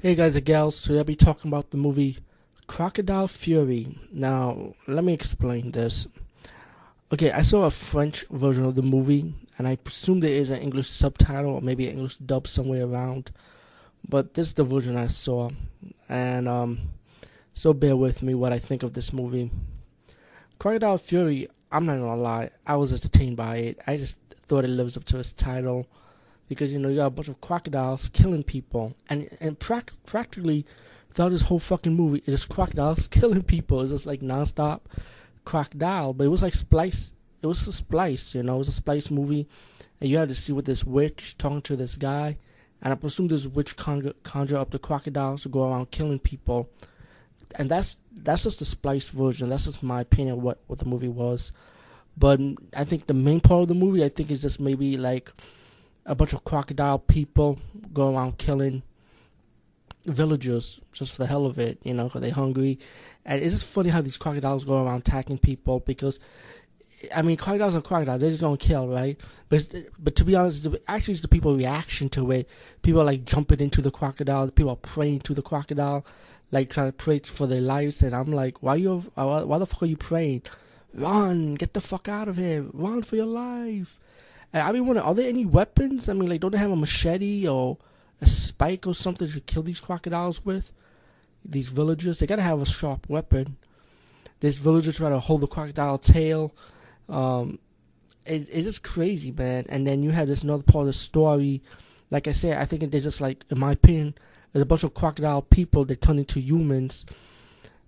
Hey guys and gals, today I'll be talking about the movie Crocodile Fury. Now, let me explain this. Okay, I saw a French version of the movie, and I presume there is an English subtitle or maybe an English dub somewhere around. But this is the version I saw, and um, so bear with me what I think of this movie. Crocodile Fury, I'm not gonna lie, I was entertained by it. I just thought it lives up to its title because you know you got a bunch of crocodiles killing people, and and pra- practically throughout this whole fucking movie, it's just crocodiles killing people. It's just like nonstop crocodile, but it was like splice. It was a splice, you know, it was a splice movie, and you had to see with this witch talking to this guy, and I presume this witch conjure, conjure up the crocodiles to go around killing people, and that's that's just the spliced version. That's just my opinion of what what the movie was. But I think the main part of the movie, I think, is just maybe like a bunch of crocodile people go around killing villagers just for the hell of it, you know, because they're hungry. And it's just funny how these crocodiles go around attacking people because, I mean, crocodiles are crocodiles; they just don't kill, right? But but to be honest, actually, it's the people reaction to it. People are like jumping into the crocodile. People are praying to the crocodile, like trying to pray for their lives. And I'm like, why you? Why the fuck are you praying? Run! Get the fuck out of here! Run for your life! And I mean, wondering, are there any weapons? I mean, like, don't they have a machete or a spike or something to kill these crocodiles with? These villagers, they gotta have a sharp weapon. This villager trying to hold the crocodile tail. Um, it, it's just crazy, man. And then you have this another part of the story. Like I said, I think they're just like, in my opinion, there's a bunch of crocodile people that turn into humans.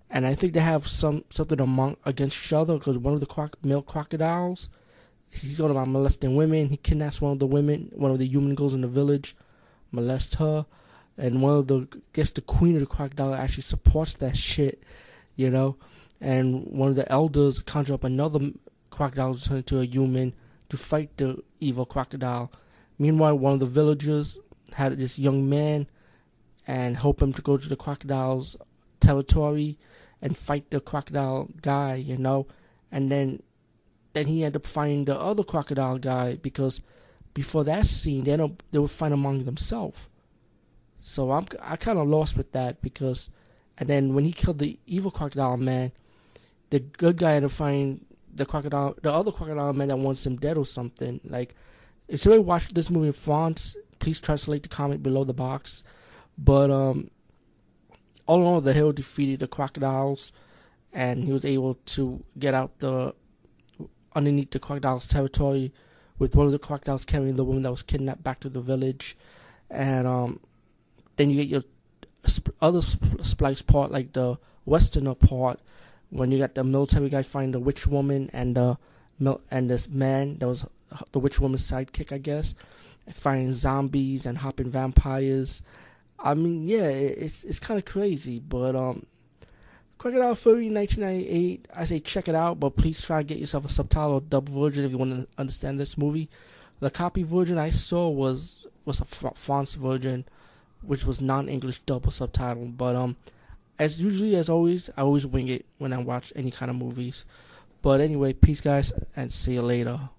And I think they have some something among against each other because one of the croc- male crocodiles he's going about molesting women. He kidnaps one of the women, one of the human girls in the village, molests her, and one of the guess the queen of the crocodile actually supports that shit, you know. And one of the elders conjure up another crocodile to turn into a human to fight the evil crocodile. Meanwhile, one of the villagers had this young man and help him to go to the crocodile's territory and fight the crocodile guy, you know. And then then he ended up finding the other crocodile guy because before that scene, they don't they would fight among themselves. So I'm I kind of lost with that because, and then when he killed the evil crocodile man, the good guy ended up finding the crocodile, the other crocodile man that wants him dead or something. Like, if you watch this movie in France, please translate the comment below the box. But um, all in all, the hero defeated the crocodiles, and he was able to get out the underneath the crocodile's territory, with one of the crocodiles carrying the woman that was kidnapped back to the village, and um, then you get your sp- other sp- splice part, like the westerner part, when you got the military guy finding the witch woman and the mil- and this man that was the witch woman's sidekick, I guess, fighting zombies and hopping vampires. I mean, yeah, it's it's kind of crazy, but um, Crocodile Fury 1998. I say check it out, but please try and get yourself a subtitle or dub version if you want to understand this movie. The copy version I saw was was a France version, which was non-English dub or subtitle. But um, as usually as always, I always wing it when I watch any kind of movies. But anyway, peace guys, and see you later.